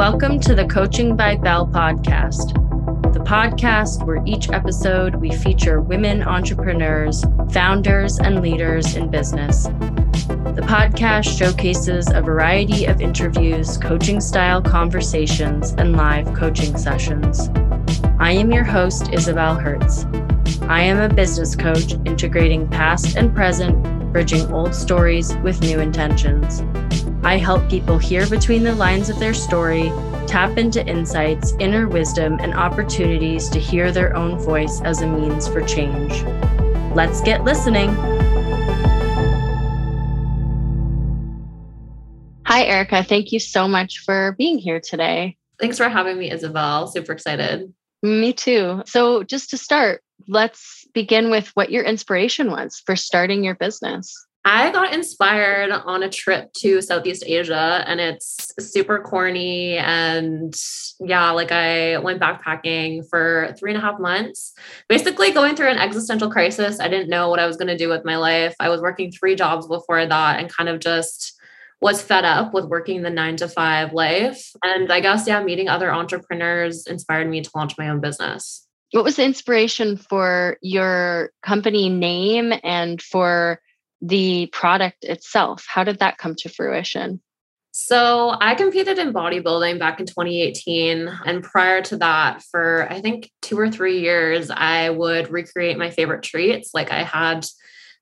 Welcome to the Coaching by Bell podcast, the podcast where each episode we feature women entrepreneurs, founders, and leaders in business. The podcast showcases a variety of interviews, coaching style conversations, and live coaching sessions. I am your host, Isabel Hertz. I am a business coach integrating past and present, bridging old stories with new intentions. I help people hear between the lines of their story, tap into insights, inner wisdom, and opportunities to hear their own voice as a means for change. Let's get listening. Hi, Erica. Thank you so much for being here today. Thanks for having me, Isabel. Super excited. Me too. So, just to start, let's begin with what your inspiration was for starting your business. I got inspired on a trip to Southeast Asia and it's super corny. And yeah, like I went backpacking for three and a half months, basically going through an existential crisis. I didn't know what I was going to do with my life. I was working three jobs before that and kind of just was fed up with working the nine to five life. And I guess, yeah, meeting other entrepreneurs inspired me to launch my own business. What was the inspiration for your company name and for the product itself? How did that come to fruition? So, I competed in bodybuilding back in 2018. And prior to that, for I think two or three years, I would recreate my favorite treats. Like, I had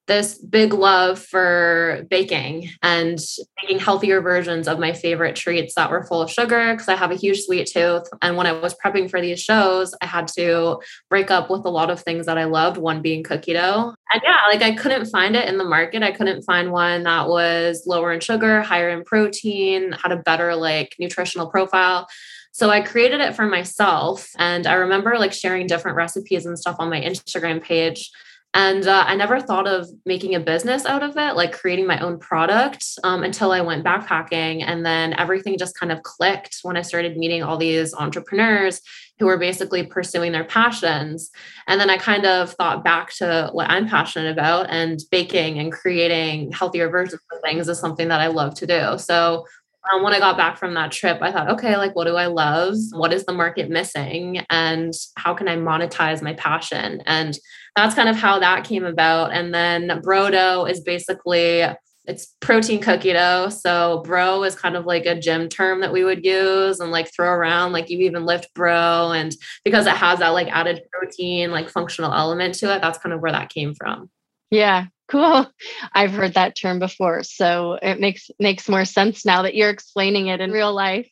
this big love for baking and making healthier versions of my favorite treats that were full of sugar because I have a huge sweet tooth. And when I was prepping for these shows, I had to break up with a lot of things that I loved, one being cookie dough. And yeah, like I couldn't find it in the market. I couldn't find one that was lower in sugar, higher in protein, had a better like nutritional profile. So I created it for myself. And I remember like sharing different recipes and stuff on my Instagram page and uh, I never thought of making a business out of it, like creating my own product um, until I went backpacking. And then everything just kind of clicked when I started meeting all these entrepreneurs who were basically pursuing their passions. And then I kind of thought back to what I'm passionate about, and baking and creating healthier versions of things is something that I love to do. So um, when I got back from that trip, I thought, okay, like, what do I love? What is the market missing? And how can I monetize my passion? And that's kind of how that came about. And then Brodough is basically it's protein cookie dough. So bro is kind of like a gym term that we would use and like throw around. Like you even lift bro. And because it has that like added protein, like functional element to it, that's kind of where that came from. Yeah, cool. I've heard that term before. So it makes makes more sense now that you're explaining it in real life.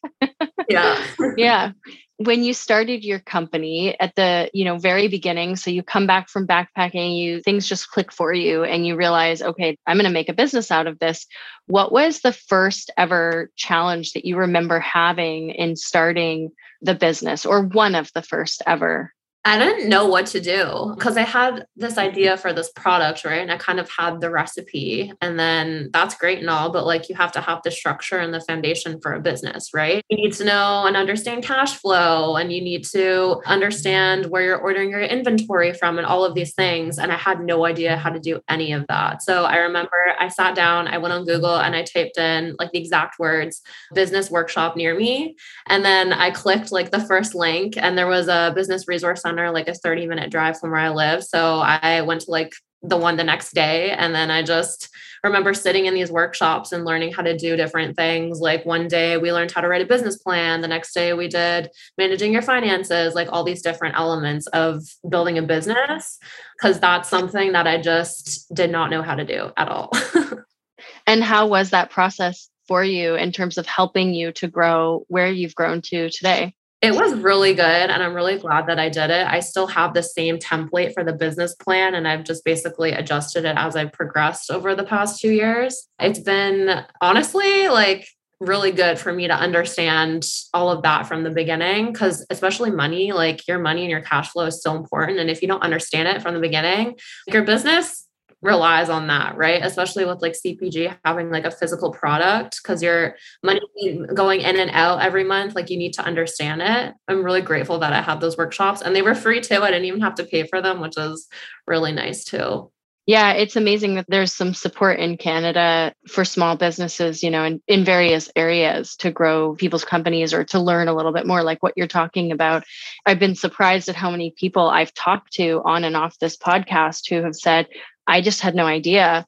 yeah. yeah when you started your company at the you know very beginning so you come back from backpacking you things just click for you and you realize okay i'm going to make a business out of this what was the first ever challenge that you remember having in starting the business or one of the first ever I didn't know what to do because I had this idea for this product, right? And I kind of had the recipe. And then that's great and all, but like you have to have the structure and the foundation for a business, right? You need to know and understand cash flow, and you need to understand where you're ordering your inventory from and all of these things. And I had no idea how to do any of that. So I remember I sat down, I went on Google and I typed in like the exact words business workshop near me. And then I clicked like the first link, and there was a business resource center like a 30 minute drive from where I live. So I went to like the one the next day. And then I just remember sitting in these workshops and learning how to do different things. Like one day we learned how to write a business plan. The next day we did managing your finances, like all these different elements of building a business. Cause that's something that I just did not know how to do at all. and how was that process for you in terms of helping you to grow where you've grown to today? It was really good. And I'm really glad that I did it. I still have the same template for the business plan, and I've just basically adjusted it as I've progressed over the past two years. It's been honestly like really good for me to understand all of that from the beginning because especially money like your money and your cash flow is so important and if you don't understand it from the beginning your business relies on that, right? Especially with like CPG having like a physical product because your money going in and out every month, like you need to understand it. I'm really grateful that I had those workshops and they were free too. I didn't even have to pay for them, which is really nice too. Yeah, it's amazing that there's some support in Canada for small businesses, you know, in, in various areas to grow people's companies or to learn a little bit more, like what you're talking about. I've been surprised at how many people I've talked to on and off this podcast who have said, I just had no idea.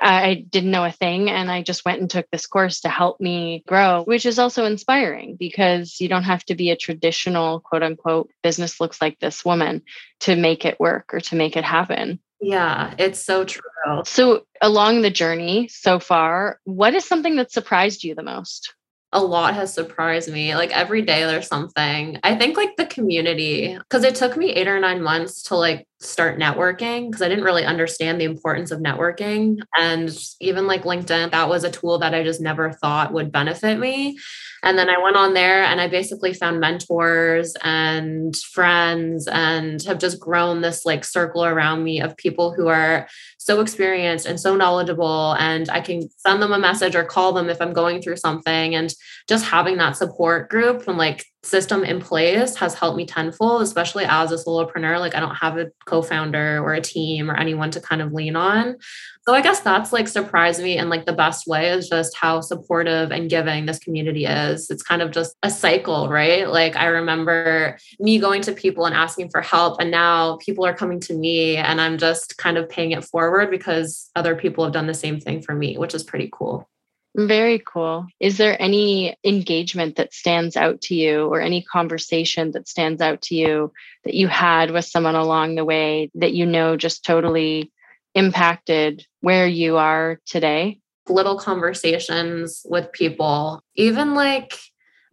I didn't know a thing. And I just went and took this course to help me grow, which is also inspiring because you don't have to be a traditional quote unquote business looks like this woman to make it work or to make it happen. Yeah, it's so true. So, along the journey so far, what is something that surprised you the most? a lot has surprised me. Like every day there's something. I think like the community, because it took me eight or nine months to like start networking because I didn't really understand the importance of networking. And even like LinkedIn, that was a tool that I just never thought would benefit me. And then I went on there and I basically found mentors and friends and have just grown this like circle around me of people who are so experienced and so knowledgeable. And I can send them a message or call them if I'm going through something. And just having that support group and like system in place has helped me tenfold, especially as a solopreneur. Like I don't have a co-founder or a team or anyone to kind of lean on. So I guess that's like surprised me and like the best way is just how supportive and giving this community is. It's kind of just a cycle, right? Like I remember me going to people and asking for help and now people are coming to me and I'm just kind of paying it forward because other people have done the same thing for me, which is pretty cool. Very cool. Is there any engagement that stands out to you or any conversation that stands out to you that you had with someone along the way that you know just totally impacted where you are today? Little conversations with people, even like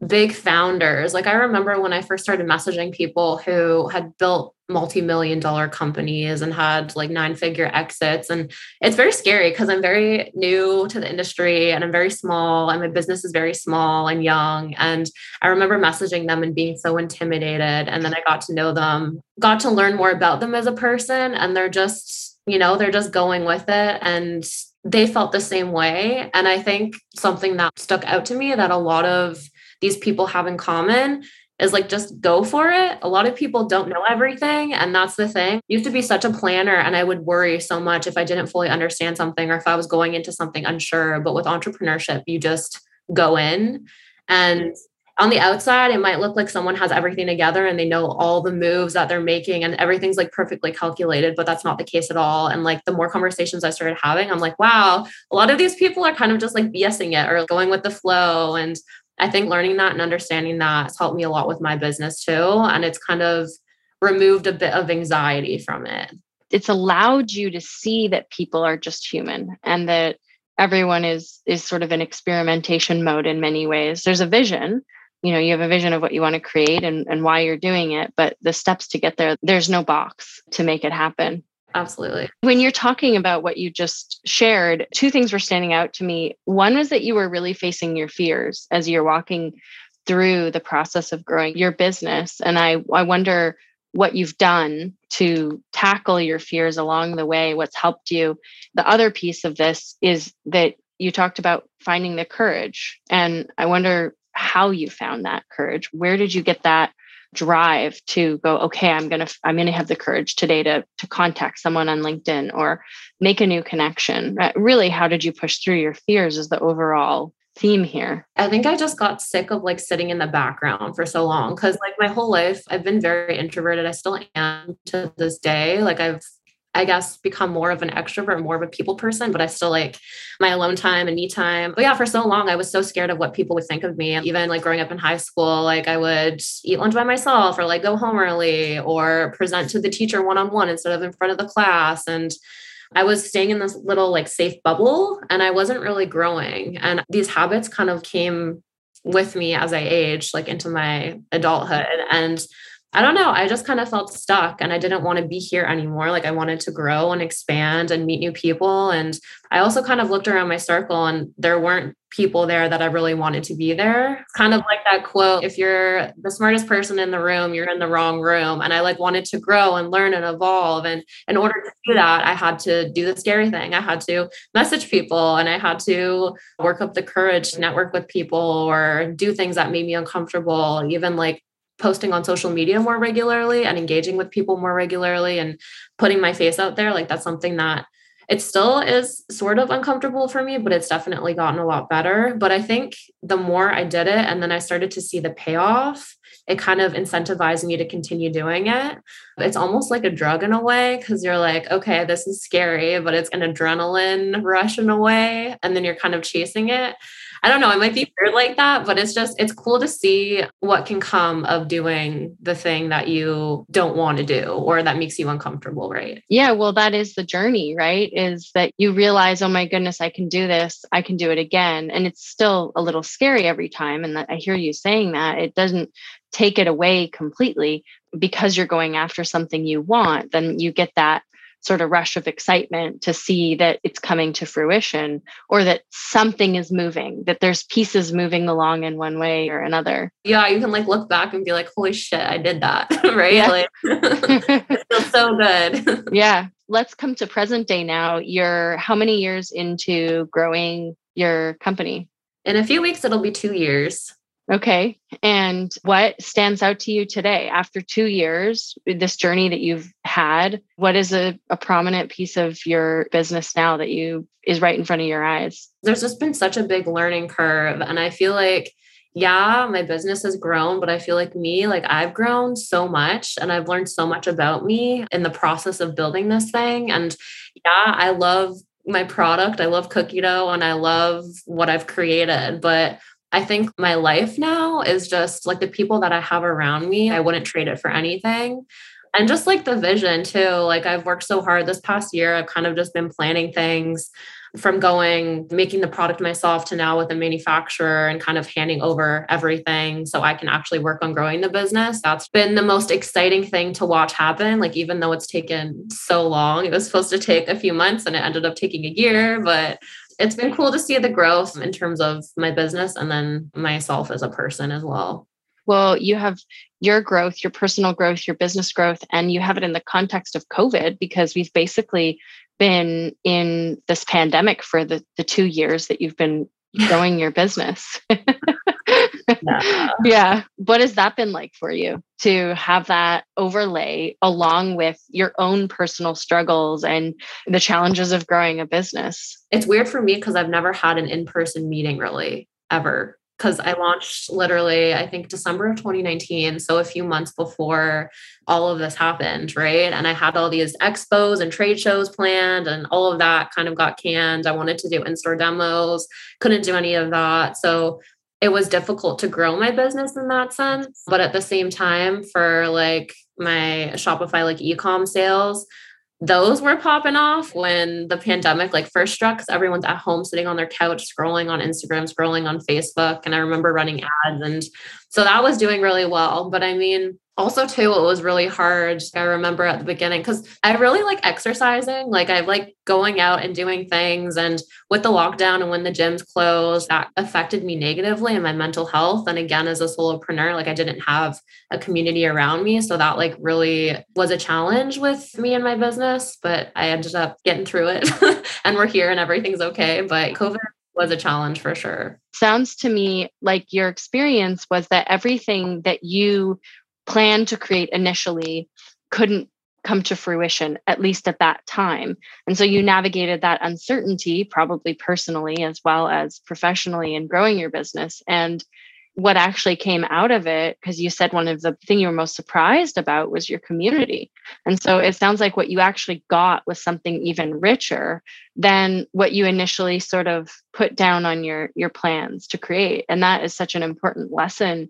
big founders. Like I remember when I first started messaging people who had built multi-million dollar companies and had like nine figure exits and it's very scary because I'm very new to the industry and I'm very small and my business is very small and young and I remember messaging them and being so intimidated and then I got to know them got to learn more about them as a person and they're just you know they're just going with it and they felt the same way and I think something that stuck out to me that a lot of these people have in common is like just go for it. A lot of people don't know everything. And that's the thing. I used to be such a planner and I would worry so much if I didn't fully understand something or if I was going into something unsure. But with entrepreneurship, you just go in. And on the outside, it might look like someone has everything together and they know all the moves that they're making and everything's like perfectly calculated, but that's not the case at all. And like the more conversations I started having, I'm like, wow, a lot of these people are kind of just like BSing it or going with the flow. And I think learning that and understanding that has helped me a lot with my business too. And it's kind of removed a bit of anxiety from it. It's allowed you to see that people are just human and that everyone is is sort of in experimentation mode in many ways. There's a vision, you know, you have a vision of what you want to create and, and why you're doing it, but the steps to get there, there's no box to make it happen. Absolutely. When you're talking about what you just shared, two things were standing out to me. One was that you were really facing your fears as you're walking through the process of growing your business. And I, I wonder what you've done to tackle your fears along the way, what's helped you. The other piece of this is that you talked about finding the courage. And I wonder how you found that courage. Where did you get that drive to go okay i'm going to i'm going to have the courage today to to contact someone on linkedin or make a new connection. Really how did you push through your fears is the overall theme here. I think i just got sick of like sitting in the background for so long because like my whole life i've been very introverted. I still am to this day. Like i've I guess, become more of an extrovert, more of a people person, but I still like my alone time and me time. But yeah, for so long, I was so scared of what people would think of me. Even like growing up in high school, like I would eat lunch by myself or like go home early or present to the teacher one on one instead of in front of the class. And I was staying in this little like safe bubble and I wasn't really growing. And these habits kind of came with me as I aged, like into my adulthood. And I don't know. I just kind of felt stuck and I didn't want to be here anymore. Like I wanted to grow and expand and meet new people. And I also kind of looked around my circle and there weren't people there that I really wanted to be there. kind of like that quote if you're the smartest person in the room, you're in the wrong room. And I like wanted to grow and learn and evolve. And in order to do that, I had to do the scary thing. I had to message people and I had to work up the courage to network with people or do things that made me uncomfortable, even like posting on social media more regularly and engaging with people more regularly and putting my face out there like that's something that it still is sort of uncomfortable for me, but it's definitely gotten a lot better. But I think the more I did it and then I started to see the payoff, it kind of incentivized me to continue doing it. It's almost like a drug in a way because you're like, okay, this is scary, but it's an adrenaline rush in a way. And then you're kind of chasing it. I don't know, it might be weird like that, but it's just, it's cool to see what can come of doing the thing that you don't want to do or that makes you uncomfortable, right? Yeah, well, that is the journey, right? Is that you realize, oh my goodness, I can do this, I can do it again. And it's still a little scary every time. And I hear you saying that. It doesn't take it away completely because you're going after something you want, then you get that sort of rush of excitement to see that it's coming to fruition or that something is moving, that there's pieces moving along in one way or another. Yeah, you can like look back and be like, holy shit, I did that. right. Yeah. Like, it feels so good. yeah. Let's come to present day now. You're how many years into growing your company? In a few weeks, it'll be two years. Okay. And what stands out to you today after two years, this journey that you've had? What is a, a prominent piece of your business now that you is right in front of your eyes? There's just been such a big learning curve. And I feel like yeah, my business has grown, but I feel like me, like I've grown so much and I've learned so much about me in the process of building this thing. And yeah, I love my product. I love cookie dough and I love what I've created. But I think my life now is just like the people that I have around me, I wouldn't trade it for anything. And just like the vision too. Like I've worked so hard this past year, I've kind of just been planning things from going making the product myself to now with a manufacturer and kind of handing over everything so I can actually work on growing the business. That's been the most exciting thing to watch happen. Like, even though it's taken so long, it was supposed to take a few months and it ended up taking a year, but it's been cool to see the growth mm. in terms of my business and then myself as a person as well. Well, you have your growth, your personal growth, your business growth, and you have it in the context of COVID because we've basically been in this pandemic for the, the two years that you've been growing your business. yeah. yeah. What has that been like for you to have that overlay along with your own personal struggles and the challenges of growing a business? It's weird for me because I've never had an in person meeting really ever because I launched literally, I think December of 2019. So a few months before all of this happened, right? And I had all these expos and trade shows planned, and all of that kind of got canned. I wanted to do in store demos, couldn't do any of that. So it was difficult to grow my business in that sense. But at the same time, for like my Shopify, like e-com sales, those were popping off when the pandemic like first struck because everyone's at home sitting on their couch scrolling on instagram scrolling on facebook and i remember running ads and so that was doing really well but i mean also too it was really hard i remember at the beginning because i really like exercising. Like i like going out and doing things and with the lockdown and when the gyms closed that affected me negatively and my mental health. And again as a solopreneur like i didn't have a community around me so that like really was a challenge with me and my business but i ended up getting through it and we're here and everything's okay. But covid was a challenge for sure. Sounds to me like your experience was that everything that you planned to create initially couldn't come to fruition, at least at that time. And so you navigated that uncertainty, probably personally as well as professionally in growing your business. And what actually came out of it, because you said one of the thing you were most surprised about was your community. And so it sounds like what you actually got was something even richer than what you initially sort of put down on your your plans to create. And that is such an important lesson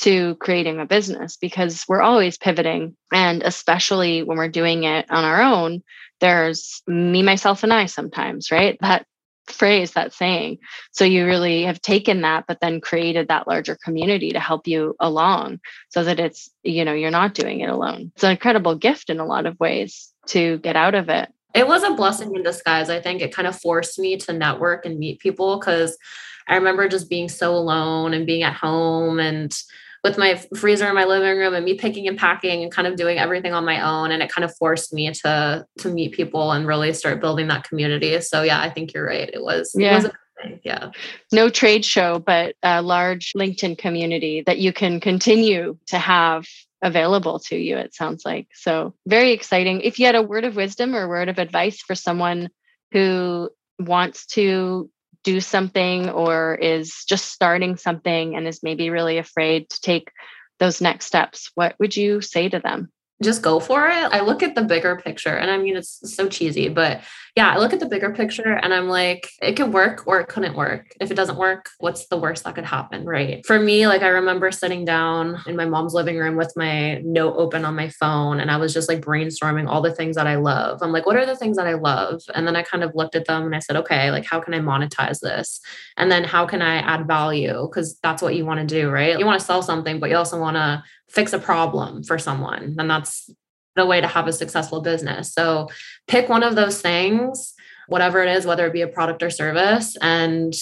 to creating a business because we're always pivoting. And especially when we're doing it on our own, there's me, myself, and I sometimes, right? That phrase, that saying. So you really have taken that, but then created that larger community to help you along so that it's, you know, you're not doing it alone. It's an incredible gift in a lot of ways to get out of it. It was a blessing in disguise. I think it kind of forced me to network and meet people because I remember just being so alone and being at home and with my freezer in my living room and me picking and packing and kind of doing everything on my own. And it kind of forced me to to meet people and really start building that community. So yeah i think you're right. It was yeah. It was a, yeah. No trade show but a large linkedin community that you can continue to have available to you it sounds like. So very exciting. If you had a word of wisdom or word of advice for someone who wants to do something or is just starting something and is maybe really afraid to take those next steps, what would you say to them? Just go for it. I look at the bigger picture and I mean, it's so cheesy, but yeah, I look at the bigger picture and I'm like, it could work or it couldn't work. If it doesn't work, what's the worst that could happen? Right. For me, like I remember sitting down in my mom's living room with my note open on my phone and I was just like brainstorming all the things that I love. I'm like, what are the things that I love? And then I kind of looked at them and I said, okay, like how can I monetize this? And then how can I add value? Because that's what you want to do, right? You want to sell something, but you also want to fix a problem for someone. And that's the way to have a successful business. So pick one of those things, whatever it is, whether it be a product or service, and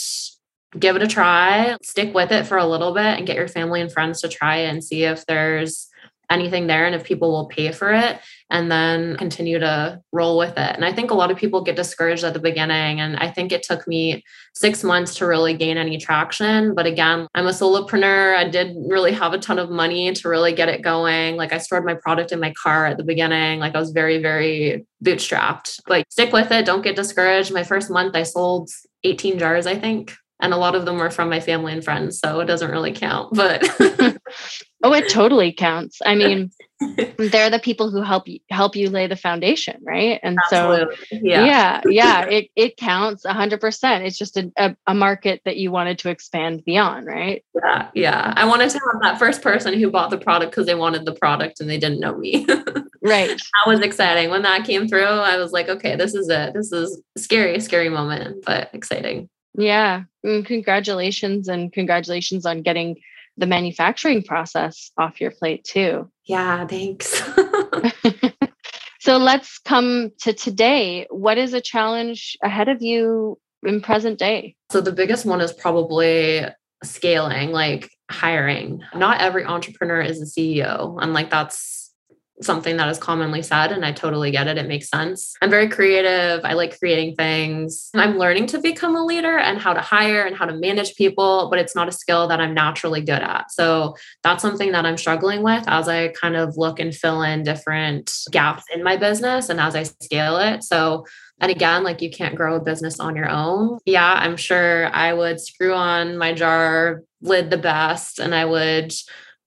give it a try. Stick with it for a little bit and get your family and friends to try it and see if there's anything there and if people will pay for it and then continue to roll with it. And I think a lot of people get discouraged at the beginning. And I think it took me six months to really gain any traction. But again, I'm a solopreneur. I didn't really have a ton of money to really get it going. Like I stored my product in my car at the beginning. Like I was very, very bootstrapped. But stick with it. Don't get discouraged. My first month, I sold 18 jars, I think and a lot of them were from my family and friends so it doesn't really count but oh it totally counts. I mean they're the people who help you help you lay the foundation right? And Absolutely. so yeah. Yeah, yeah it, it counts 100% it's just a, a, a, market that you wanted to expand beyond right? Yeah yeah. I wanted to have that first person who bought the product because they wanted the product and they didn't know me. Right. That was exciting. When that came through i was like okay this is it. This is scary scary moment but exciting. Yeah. And mm, congratulations and congratulations on getting the manufacturing process off your plate too. Yeah, thanks. so let's come to today. What is a challenge ahead of you in present day? So the biggest one is probably scaling, like hiring. Not every entrepreneur is a CEO. And like that's something that is commonly said and I totally get it. It makes sense. I'm very creative. I like creating things. I'm learning to become a leader and how to hire and how to manage people, but it's not a skill that I'm naturally good at. So that's something that I'm struggling with as I kind of look and fill in different gaps in my business and as I scale it. So and again, like you can't grow a business on your own. Yeah, I'm sure I would screw on my jar lid the best and I would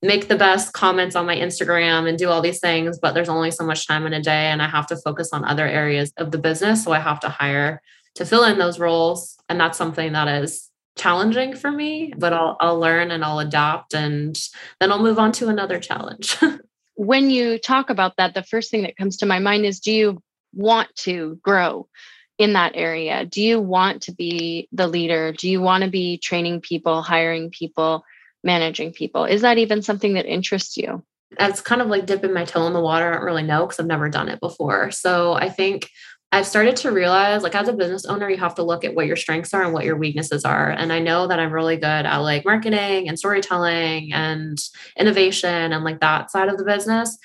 make the best comments on my Instagram and do all these things, but there's only so much time in a day and I have to focus on other areas of the business. So I have to hire to fill in those roles. And that's something that is challenging for me, but I'll, I'll learn and I'll adapt and then I'll move on to another challenge. when you talk about that, the first thing that comes to my mind is do you want to grow? in that area? Do you want to be the leader? Do you want to be training people, hiring people? Managing people. Is that even something that interests you? It's kind of like dipping my toe in the water. I don't really know because I've never done it before. So I think I've started to realize, like, as a business owner, you have to look at what your strengths are and what your weaknesses are. And I know that I'm really good at like marketing and storytelling and innovation and like that side of the business.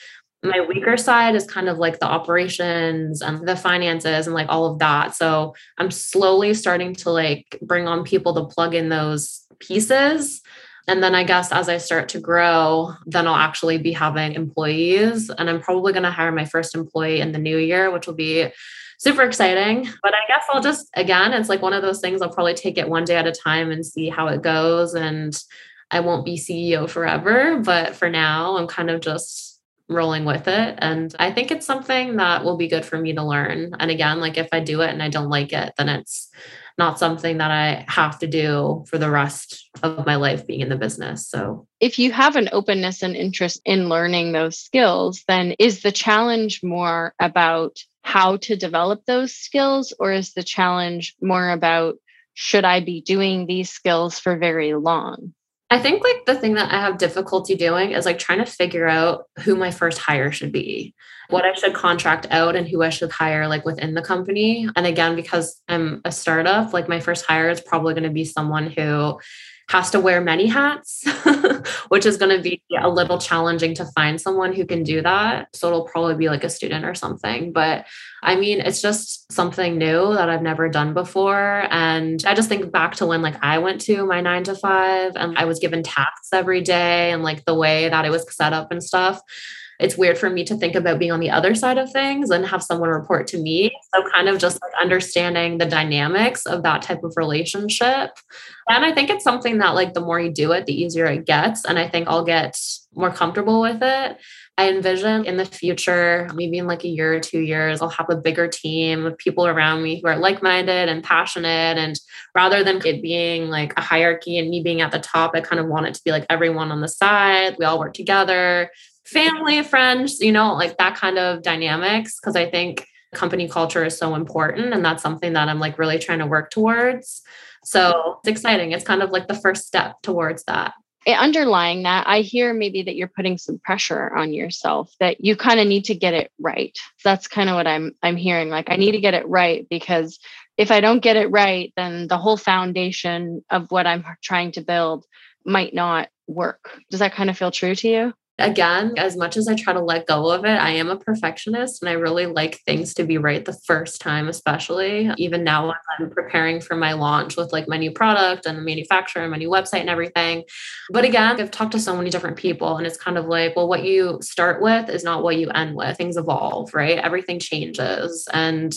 My weaker side is kind of like the operations and the finances and like all of that. So I'm slowly starting to like bring on people to plug in those pieces and then I guess as I start to grow, then I'll actually be having employees. And I'm probably going to hire my first employee in the new year, which will be super exciting. But I guess I'll just, again, it's like one of those things I'll probably take it one day at a time and see how it goes. And I won't be CEO forever. But for now, I'm kind of just rolling with it. And I think it's something that will be good for me to learn. And again, like if I do it and I don't like it, then it's not something that I have to do for the rest of my life being in the business. So, if you have an openness and interest in learning those skills, then is the challenge more about how to develop those skills, or is the challenge more about should I be doing these skills for very long? I think like the thing that I have difficulty doing is like trying to figure out who my first hire should be, what I should contract out and who I should hire like within the company. And again, because I'm a startup, like my first hire is probably going to be someone who has to wear many hats, which is going to be a little challenging to find someone who can do that. So it'll probably be like a student or something. But I mean, it's just something new that I've never done before. And I just think back to when like I went to my nine to five and I was given tasks every day and like the way that it was set up and stuff. It's weird for me to think about being on the other side of things and have someone report to me. So, kind of just like understanding the dynamics of that type of relationship. And I think it's something that, like, the more you do it, the easier it gets. And I think I'll get more comfortable with it. I envision in the future, maybe in like a year or two years, I'll have a bigger team of people around me who are like minded and passionate. And rather than it being like a hierarchy and me being at the top, I kind of want it to be like everyone on the side. We all work together, family, friends, you know, like that kind of dynamics. Cause I think company culture is so important. And that's something that I'm like really trying to work towards. So it's exciting. It's kind of like the first step towards that eh, underlying that i hear maybe that you're putting some pressure on yourself that you kind of need to get it right that's kind of what i'm i'm hearing like i need to get it right because if i don't get it right then the whole foundation of what i'm trying to build might not work does that kind of feel true to you again, as much as I try to let go of it, I am a perfectionist and I really like things to be right the first time, especially. Even now, I'm preparing for my launch with like my new product and the manufacturer and my new website and everything. But again, I've talked to so many different people and it's kind of like, well, what you start with is not what you end with. Things evolve, right? Everything changes. And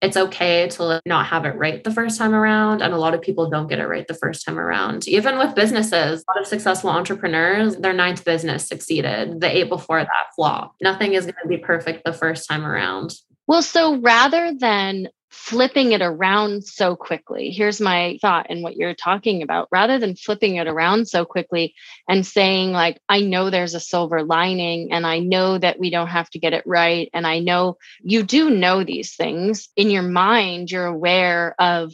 it's okay to not have it right the first time around. And a lot of people don't get it right the first time around. Even with businesses, a lot of successful entrepreneurs, their ninth business succeeded. The eight before that flopped. Nothing is going to be perfect the first time around. Well, so rather than flipping it around so quickly. Here's my thought and what you're talking about. Rather than flipping it around so quickly and saying, like, I know there's a silver lining and I know that we don't have to get it right. And I know you do know these things in your mind, you're aware of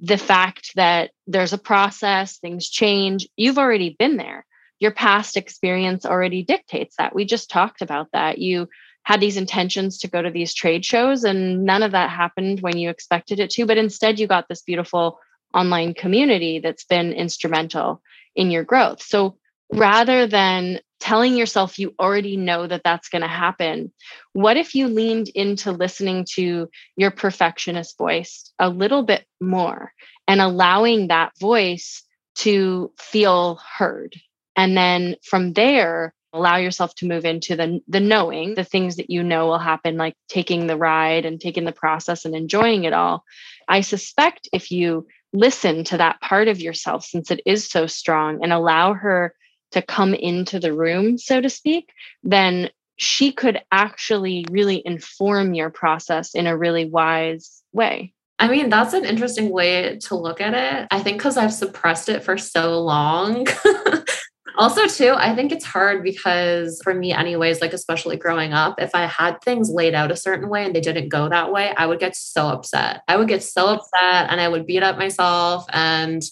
the fact that there's a process, things change. You've already been there. Your past experience already dictates that. We just talked about that. You had these intentions to go to these trade shows and none of that happened when you expected it to but instead you got this beautiful online community that's been instrumental in your growth. So rather than telling yourself you already know that that's going to happen what if you leaned into listening to your perfectionist voice a little bit more and allowing that voice to feel heard? And then from there allow yourself to move into the the knowing the things that you know will happen like taking the ride and taking the process and enjoying it all i suspect if you listen to that part of yourself since it is so strong and allow her to come into the room so to speak then she could actually really inform your process in a really wise way I mean, that's an interesting way to look at it. I think because I've suppressed it for so long, also too i think it's hard because for me anyways like especially growing up if i had things laid out a certain way and they didn't go that way i would get so upset. I would get so upset and i would beat up myself and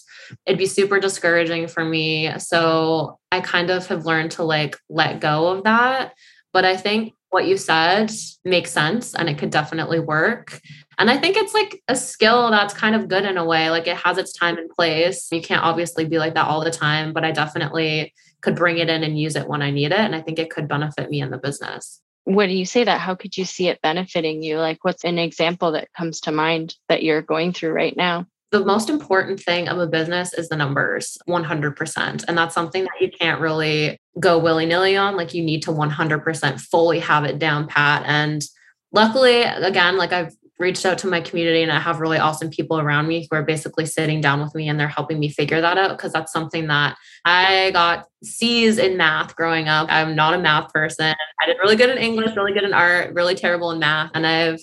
it'd be super discouraging for me. So i kind of have learned to like let go of that. But i think what you said makes sense and it could definitely work and I think it's like a skill that's kind of good in a way. Like it has its time and place. You can't obviously be like that all the time, but I definitely could bring it in and use it when I need it. And I think it could benefit me in the business. When you say that, how could you see it benefiting you? Like, what's an example that comes to mind that you're going through right now? The most important thing of a business is the numbers 100%. And that's something that you can't really go willy nilly on. Like, you need to 100% fully have it down pat. And luckily, again, like I've reached out to my community and I have really awesome people around me who are basically sitting down with me and they're helping me figure that out because that's something that I got C's in math growing up. I'm not a math person. I did really good in English, really good in art, really terrible in math. And I've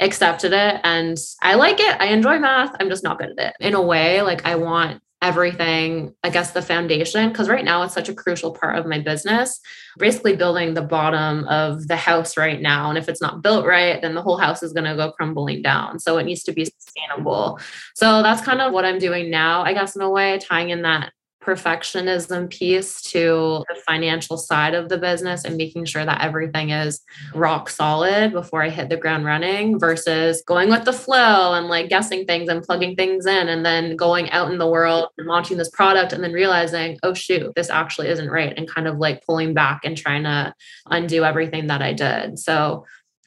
accepted it and I like it. I enjoy math. I'm just not good at it. In a way, like I want everything, I guess the foundation, because right now it's such a crucial part of my business. Basically, building the bottom of the house right now. And if it's not built right, then the whole house is going to go crumbling down. So it needs to be sustainable. So that's kind of what I'm doing now, I guess, in a way, tying in that perfectionism piece to the financial side of the business and making sure that everything is rock solid before I hit the ground running versus going with the flow and like guessing things and plugging things in and then going out in the world and launching this product and then realizing, oh shoot, this actually isn't right and kind of like pulling back and trying to undo everything that I did. So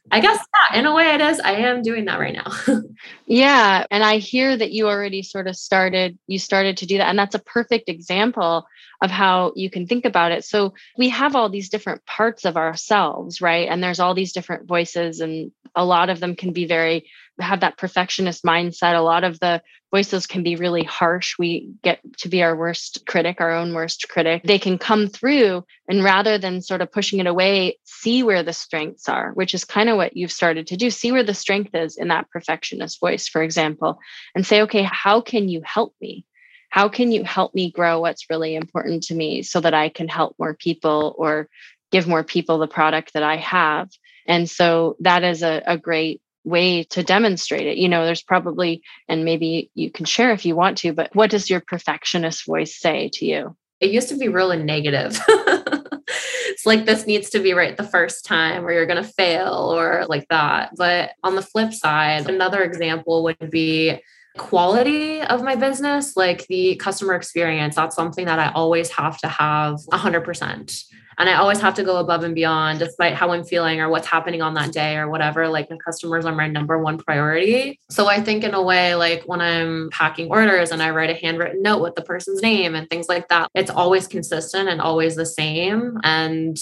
I guess, yeah, in a way it is. I am doing that right now. yeah. And I hear that you already sort of started, you started to do that. And that's a perfect example of how you can think about it. So we have all these different parts of ourselves, right? And there's all these different voices, and a lot of them can be very have that perfectionist mindset. A lot of the voices can be really harsh. We get to be our worst critic, our own worst critic. They can come through, and rather than sort of pushing it away, see where the strengths are, which is kind of what you've started to do. See where the strength is in that perfectionist voice, for example, and say, okay, how can you help me? How can you help me grow what's really important to me so that I can help more people or give more people the product that I have? And so that is a, a great way to demonstrate it. You know, there's probably, and maybe you can share if you want to, but what does your perfectionist voice say to you? It used to be really negative. it's like this needs to be right the first time or you're going to fail or like that. But on the flip side, another example would be quality of my business, like the customer experience. That's something that I always have to have 100%. And I always have to go above and beyond, despite how I'm feeling or what's happening on that day or whatever. Like the customers are my number one priority. So I think, in a way, like when I'm packing orders and I write a handwritten note with the person's name and things like that, it's always consistent and always the same. And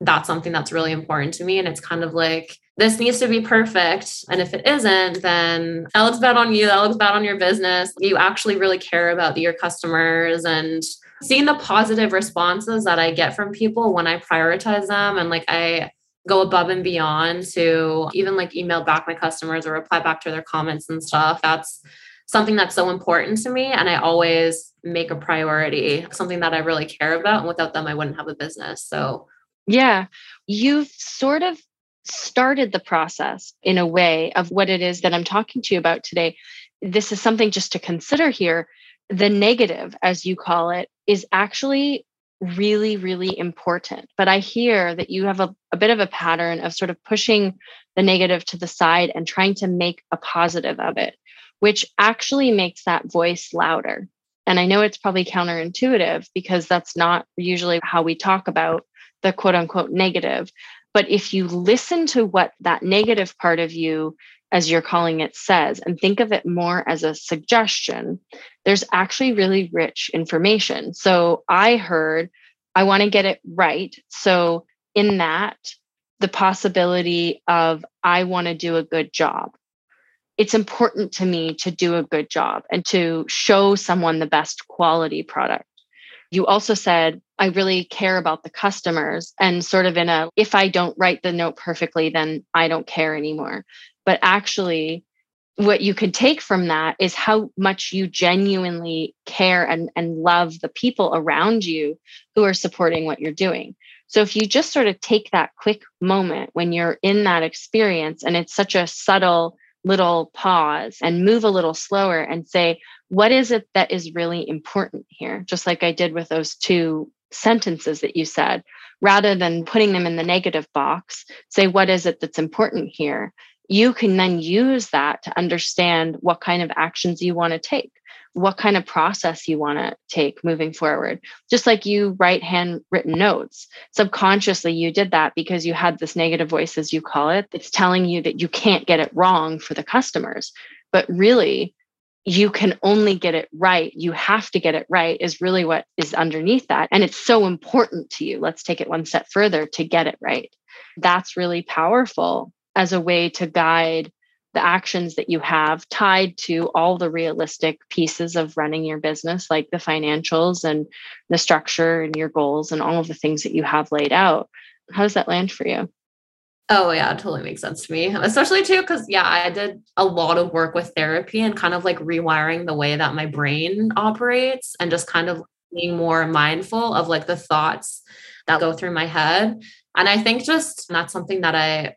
that's something that's really important to me. And it's kind of like, this needs to be perfect. And if it isn't, then that looks bad on you. That looks bad on your business. You actually really care about your customers and seeing the positive responses that I get from people when I prioritize them and like I go above and beyond to even like email back my customers or reply back to their comments and stuff. That's something that's so important to me. And I always make a priority, something that I really care about. And without them, I wouldn't have a business. So, yeah, you've sort of started the process in a way of what it is that I'm talking to you about today. This is something just to consider here the negative, as you call it, is actually really, really important. But I hear that you have a, a bit of a pattern of sort of pushing the negative to the side and trying to make a positive of it, which actually makes that voice louder. And I know it's probably counterintuitive because that's not usually how we talk about the quote unquote negative. But if you listen to what that negative part of you as you're calling it says and think of it more as a suggestion there's actually really rich information. So i heard i want to get it right. So in that the possibility of i want to do a good job. It's important to me to do a good job and to show someone the best quality product you also said i really care about the customers and sort of in a if i don't write the note perfectly then i don't care anymore but actually what you could take from that is how much you genuinely care and, and love the people around you who are supporting what you're doing. So if you just sort of take that quick moment when you're in that experience and it's such a subtle little pause and move a little slower and say, what is it that is really important here? Just like I did with those two sentences that you said, rather than putting them in the negative box, say, what is it that's important here? you can then use that to understand what kind of actions you want to take what kind of process you want to take moving forward. Just like you write handwritten notes subconsciously you did that because you had this negative voice as you call it it's telling you that you can't get it wrong for the customers. But really you can only get it right you have to get it right is really what is underneath that. And it's so important to you. Let's take it one step further to get it right. That's really powerful as a way to guide the actions that you have tied to all the realistic pieces of running your business, like the financials and the structure and your goals and all of the things that you have laid out. How does that land for you? Oh, yeah, totally makes sense to me. Especially too, because yeah, I did a lot of work with therapy and kind of like rewiring the way that my brain operates and just kind of being more mindful of like the thoughts that go through my head. And I think just that's something that I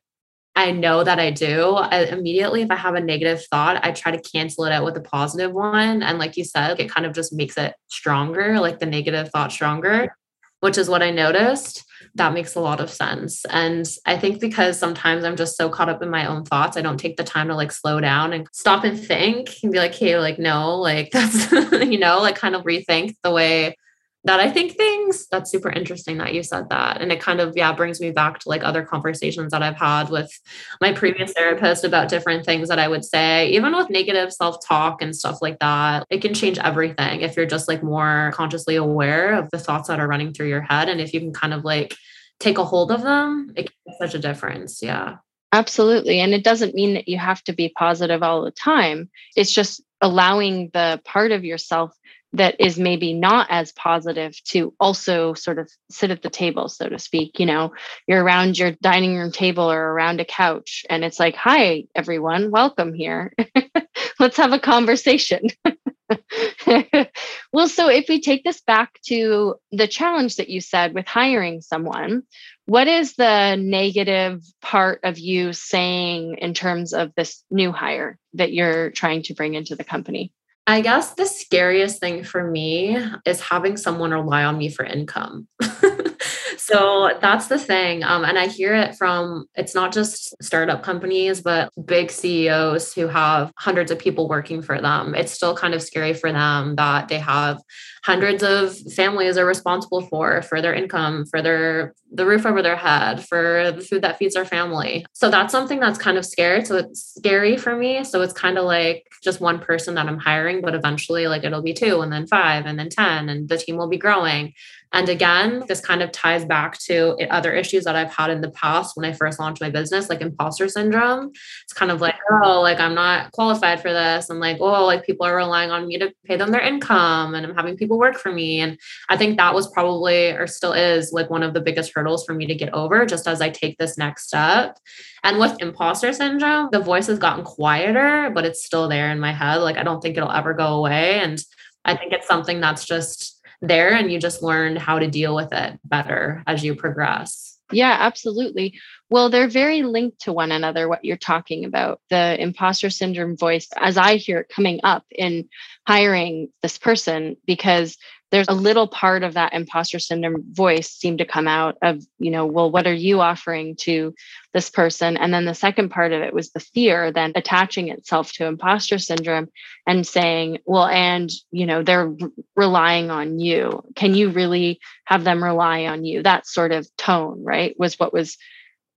I know that I do. I, immediately, if I have a negative thought, I try to cancel it out with a positive one. And like you said, it kind of just makes it stronger, like the negative thought stronger, which is what I noticed. That makes a lot of sense. And I think because sometimes I'm just so caught up in my own thoughts, I don't take the time to like slow down and stop and think and be like, hey, like, no, like that's, you know, like kind of rethink the way that I think things. That's super interesting that you said that. And it kind of, yeah, brings me back to like other conversations that I've had with my previous therapist about different things that I would say, even with negative self talk and stuff like that. It can change everything if you're just like more consciously aware of the thoughts that are running through your head. And if you can kind of like take a hold of them, it can make such a difference. Yeah. Absolutely. And it doesn't mean that you have to be positive all the time. It's just allowing the part of yourself that is maybe not as positive to also sort of sit at the table so to speak you know? You're around your dining room table or around a couch and it's like hi everyone welcome here. Let's have a conversation. Well so if we take this back to the challenge that you said with hiring someone what is the negative part of you saying in terms of this new hire that you're trying to bring into the company I guess the scariest thing for me is having someone rely on me for income. so that's the thing. Um, and I hear it from it's not just startup companies, but big CEOs who have hundreds of people working for them. It's still kind of scary for them that they have hundreds of families are responsible for for their income for their the roof over their head for the food that feeds their family so that's something that's kind of scary so it's scary for me so it's kind of like just one person that i'm hiring but eventually like it'll be two and then five and then 10 and the team will be growing and again, this kind of ties back to other issues that I've had in the past when I first launched my business, like imposter syndrome. It's kind of like, oh, like I'm not qualified for this. I'm like, oh, like people are relying on me to pay them their income and I'm having people work for me. And I think that was probably or still is like one of the biggest hurdles for me to get over just as I take this next step. And with imposter syndrome, the voice has gotten quieter, but it's still there in my head. Like I don't think it'll ever go away. And I think it's something that's just there and you just learn how to deal with it better as you progress. Yeah, absolutely. Well, they're very linked to one another, what you're talking about. The imposter syndrome voice, as I hear it coming up in hiring this person, because there's a little part of that imposter syndrome voice seem to come out of you know well what are you offering to this person? And then the second part of it was the fear then attaching itself to imposter syndrome and saying well and you know they're relying on you. Can you really have them rely on you? That sort of tone right was what was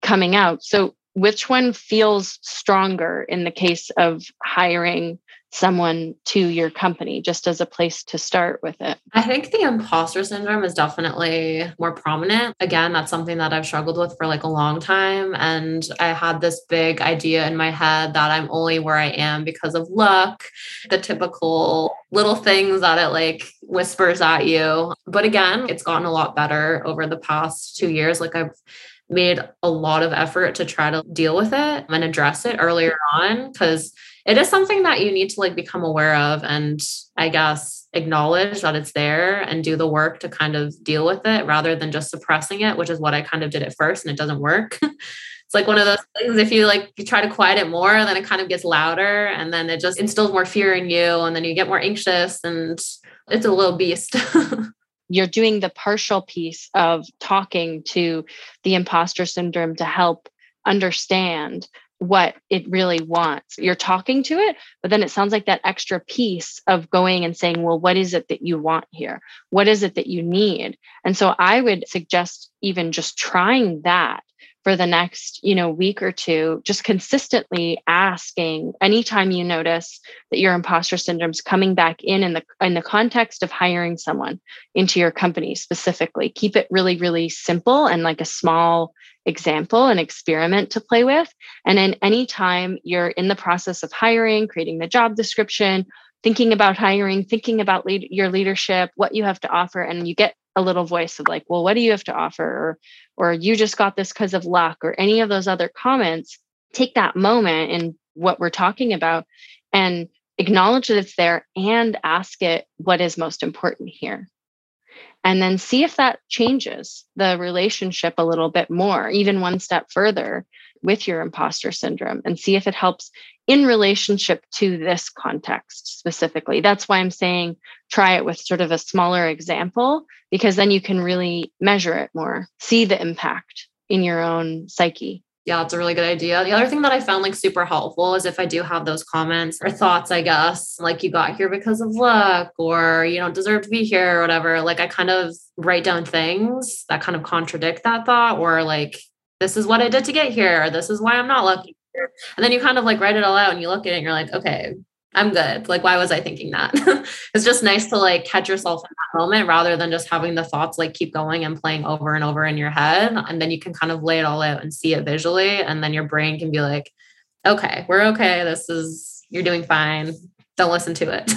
coming out. So which one feels stronger in the case of hiring someone to your company just as a place to start with it? I think the imposter syndrome is definitely more prominent. Again, that's something that I've struggled with for like a long time. And I had this big idea in my head that I'm only where I am because of luck, the typical little things that it like whispers at you. But again, it's gotten a lot better over the past two years. Like I've made a lot of effort to try to deal with it and address it earlier on because it is something that you need to like become aware of and I guess acknowledge that it's there and do the work to kind of deal with it rather than just suppressing it, which is what I kind of did at first and it doesn't work. it's like one of those things if you like you try to quiet it more then it kind of gets louder and then it just instills more fear in you and then you get more anxious and it's a little beast you're doing the partial piece of talking to the imposter syndrome to help understand what it really wants. You're talking to it, but then it sounds like that extra piece of going and saying, well, what is it that you want here? What is it that you need? And so I would suggest even just trying that for the next you know week or two just consistently asking anytime you notice that your imposter syndrome is coming back in in the in the context of hiring someone into your company specifically. Keep it really really simple and like a small example and experiment to play with. And then anytime you're in the process of hiring creating the job description thinking about hiring thinking about lead, your leadership what you have to offer and you get a little voice of like, well, what do you have to offer? Or, or you just got this because of luck, or any of those other comments, take that moment in what we're talking about and acknowledge that it's there and ask it what is most important here. And then see if that changes the relationship a little bit more, even one step further with your imposter syndrome, and see if it helps in relationship to this context specifically. That's why I'm saying try it with sort of a smaller example, because then you can really measure it more, see the impact in your own psyche. Yeah, it's a really good idea. The other thing that I found like super helpful is if I do have those comments or thoughts, I guess, like you got here because of luck or you don't deserve to be here or whatever, like I kind of write down things that kind of contradict that thought or like, this is what I did to get here, or this is why I'm not lucky. And then you kind of like write it all out and you look at it and you're like, okay, I'm good. Like, why was I thinking that? it's just nice to like catch yourself in that moment rather than just having the thoughts like keep going and playing over and over in your head. And then you can kind of lay it all out and see it visually. And then your brain can be like, okay, we're okay. This is, you're doing fine. Don't listen to it.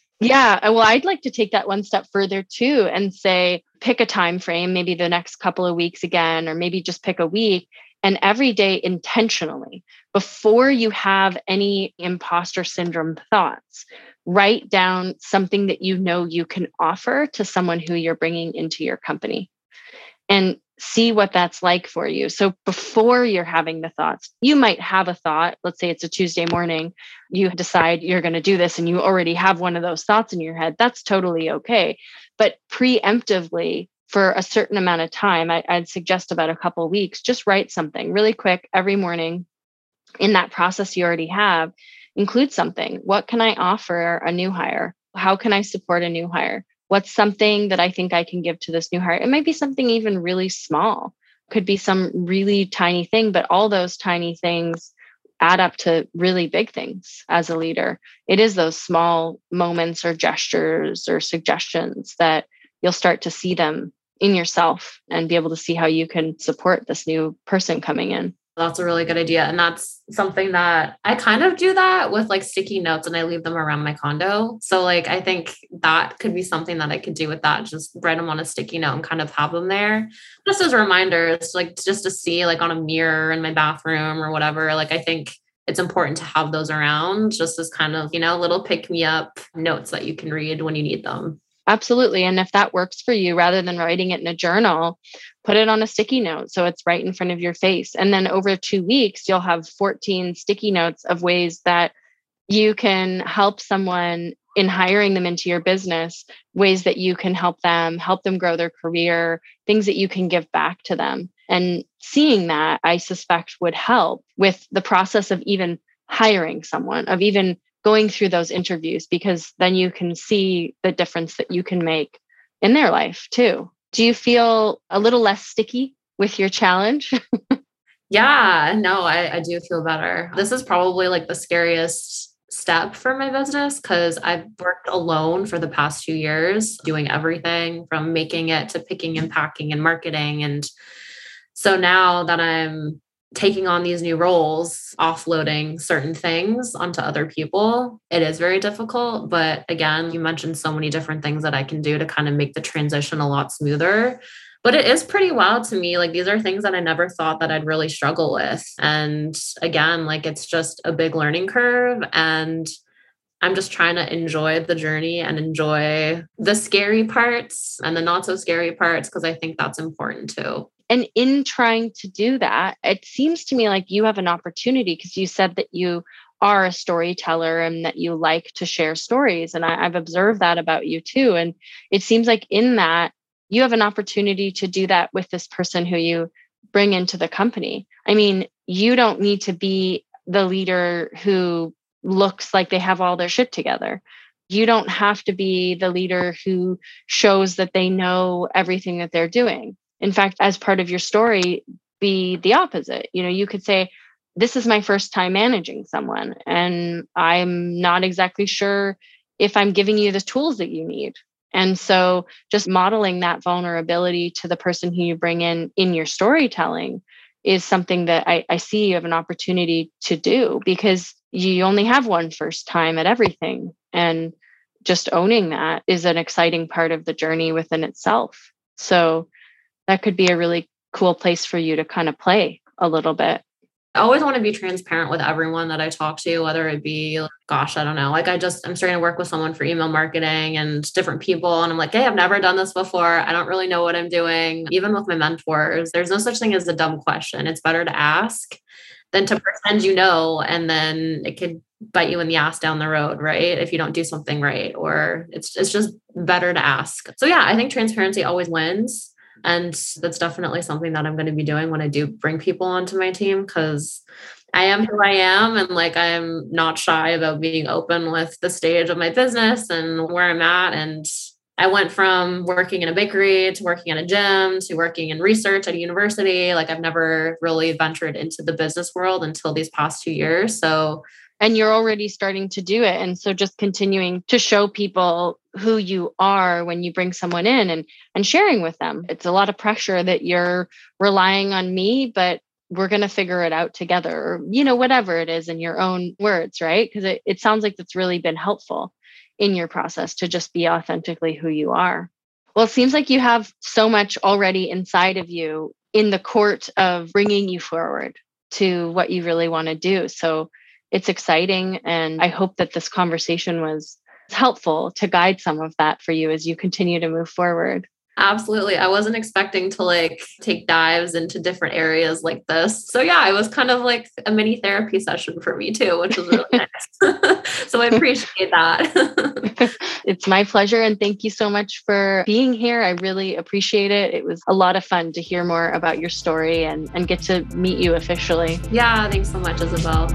yeah. Uh, well, I'd like to take that one step further too and say, pick a time frame, maybe the next couple of weeks again, or maybe just pick a week and every day intentionally before you have any imposter syndrome thoughts write down something that you know you can offer to someone who you're bringing into your company and see what that's like for you. So before you're having the thoughts you might have a thought let's say it's a tuesday morning you decide you're going to do this and you already have one of those thoughts in your head that's totally okay. But preemptively for a certain amount of time I, would suggest about a couple weeks just write something really quick every morning. In that process you already have include something. What can i offer a new hire? How can i support a new hire? What's something that i think i can give to this new hire? It might be something even really small. Could be some really tiny thing but all those tiny things add up to really big things as a leader. It is those small moments or gestures or suggestions that you'll start to see them in yourself and be able to see how you can support this new person coming in. That's a really good idea. And that's something that I kind of do that with like sticky notes and I leave them around my condo. So, like, I think that could be something that I could do with that. Just write them on a sticky note and kind of have them there just as reminders, like just to see, like, on a mirror in my bathroom or whatever. Like, I think it's important to have those around just as kind of, you know, little pick me up notes that you can read when you need them. Absolutely. And if that works for you, rather than writing it in a journal, put it on a sticky note so it's right in front of your face. And then over two weeks, you'll have 14 sticky notes of ways that you can help someone in hiring them into your business, ways that you can help them, help them grow their career, things that you can give back to them. And seeing that, I suspect, would help with the process of even hiring someone, of even going through those interviews because then you can see the difference that you can make in their life too. Do you feel a little less sticky with your challenge? yeah, no, I, I do feel better. This is probably like the scariest step for my business because I've worked alone for the past two years, doing everything from making it to picking and packing and marketing. And so now that I'm taking on these new roles, offloading certain things onto other people, it is very difficult. But again, you mentioned so many different things that I can do to kind of make the transition a lot smoother. But it is pretty wild to me. Like these are things that I never thought that I'd really struggle with. And again, like it's just a big learning curve. And I'm just trying to enjoy the journey and enjoy the scary parts and the not so scary parts because I think that's important too. And in trying to do that, it seems to me like you have an opportunity because you said that you are a storyteller and that you like to share stories. And I, have observed that about you too. And it seems like in that, you have an opportunity to do that with this person who you bring into the company. I mean, you don't need to be the leader who looks like they have all their shit together. You don't have to be the leader who shows that they know everything that they're doing in fact as part of your story be the opposite you know you could say this is my first time managing someone and i'm not exactly sure if i'm giving you the tools that you need and so just modeling that vulnerability to the person who you bring in in your storytelling is something that I, I see you have an opportunity to do because you only have one first time at everything. And just owning that is an exciting part of the journey within itself. So that could be a really cool place for you to kind of play a little bit. I always want to be transparent with everyone that I talk to, whether it be, gosh, I don't know. Like, I just, I'm starting to work with someone for email marketing and different people. And I'm like, hey, I've never done this before. I don't really know what I'm doing. Even with my mentors, there's no such thing as a dumb question. It's better to ask than to pretend you know. And then it could bite you in the ass down the road, right? If you don't do something right, or it's, it's just better to ask. So, yeah, I think transparency always wins And that's definitely something that I'm going to be doing when I do bring people onto my team because I am who I am. And like, I'm not shy about being open with the stage of my business and where I'm at. And I went from working in a bakery to working at a gym to working in research at a university. Like, I've never really ventured into the business world until these past two years. So, and you're already starting to do it. And so, just continuing to show people who you are when you bring someone in and and sharing with them. It's a lot of pressure that you're relying on me, but we're going to figure it out together or you know whatever it is in your own words right? Because it, it sounds like that's really been helpful in your process to just be authentically who you are. Well it seems like you have so much already inside of you in the court of bringing you forward to what you really want to do. So it's exciting and i hope that this conversation was helpful to guide some of that for you as you continue to move forward Absolutely. I wasn't expecting to like take dives into different areas like this. So yeah, it was kind of like a mini therapy session for me too, which was really nice. so I appreciate that. it's my pleasure and thank you so much for being here. I really appreciate it. It was a lot of fun to hear more about your story and and get to meet you officially. Yeah, thanks so much Isabelle.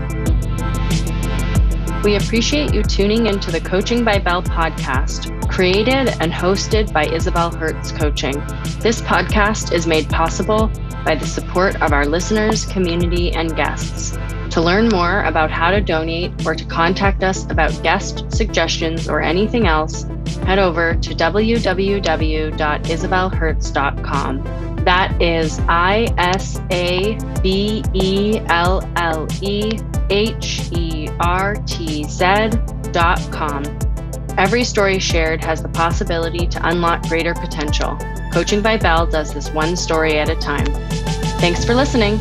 We appreciate you tuning into the Coaching by Belle podcast, created and hosted by Isabelle Hertz Coaching. This podcast is made possible by the support of our listeners, community, and guests. To learn more about how to donate or to contact us about guest suggestions or anything else, head over to www.isabellehertz.com. That is I S A B E L L E H E R T Z dot com. Every story shared has the possibility to unlock greater potential. Coaching by Belle does this one story at a time. Thanks for listening.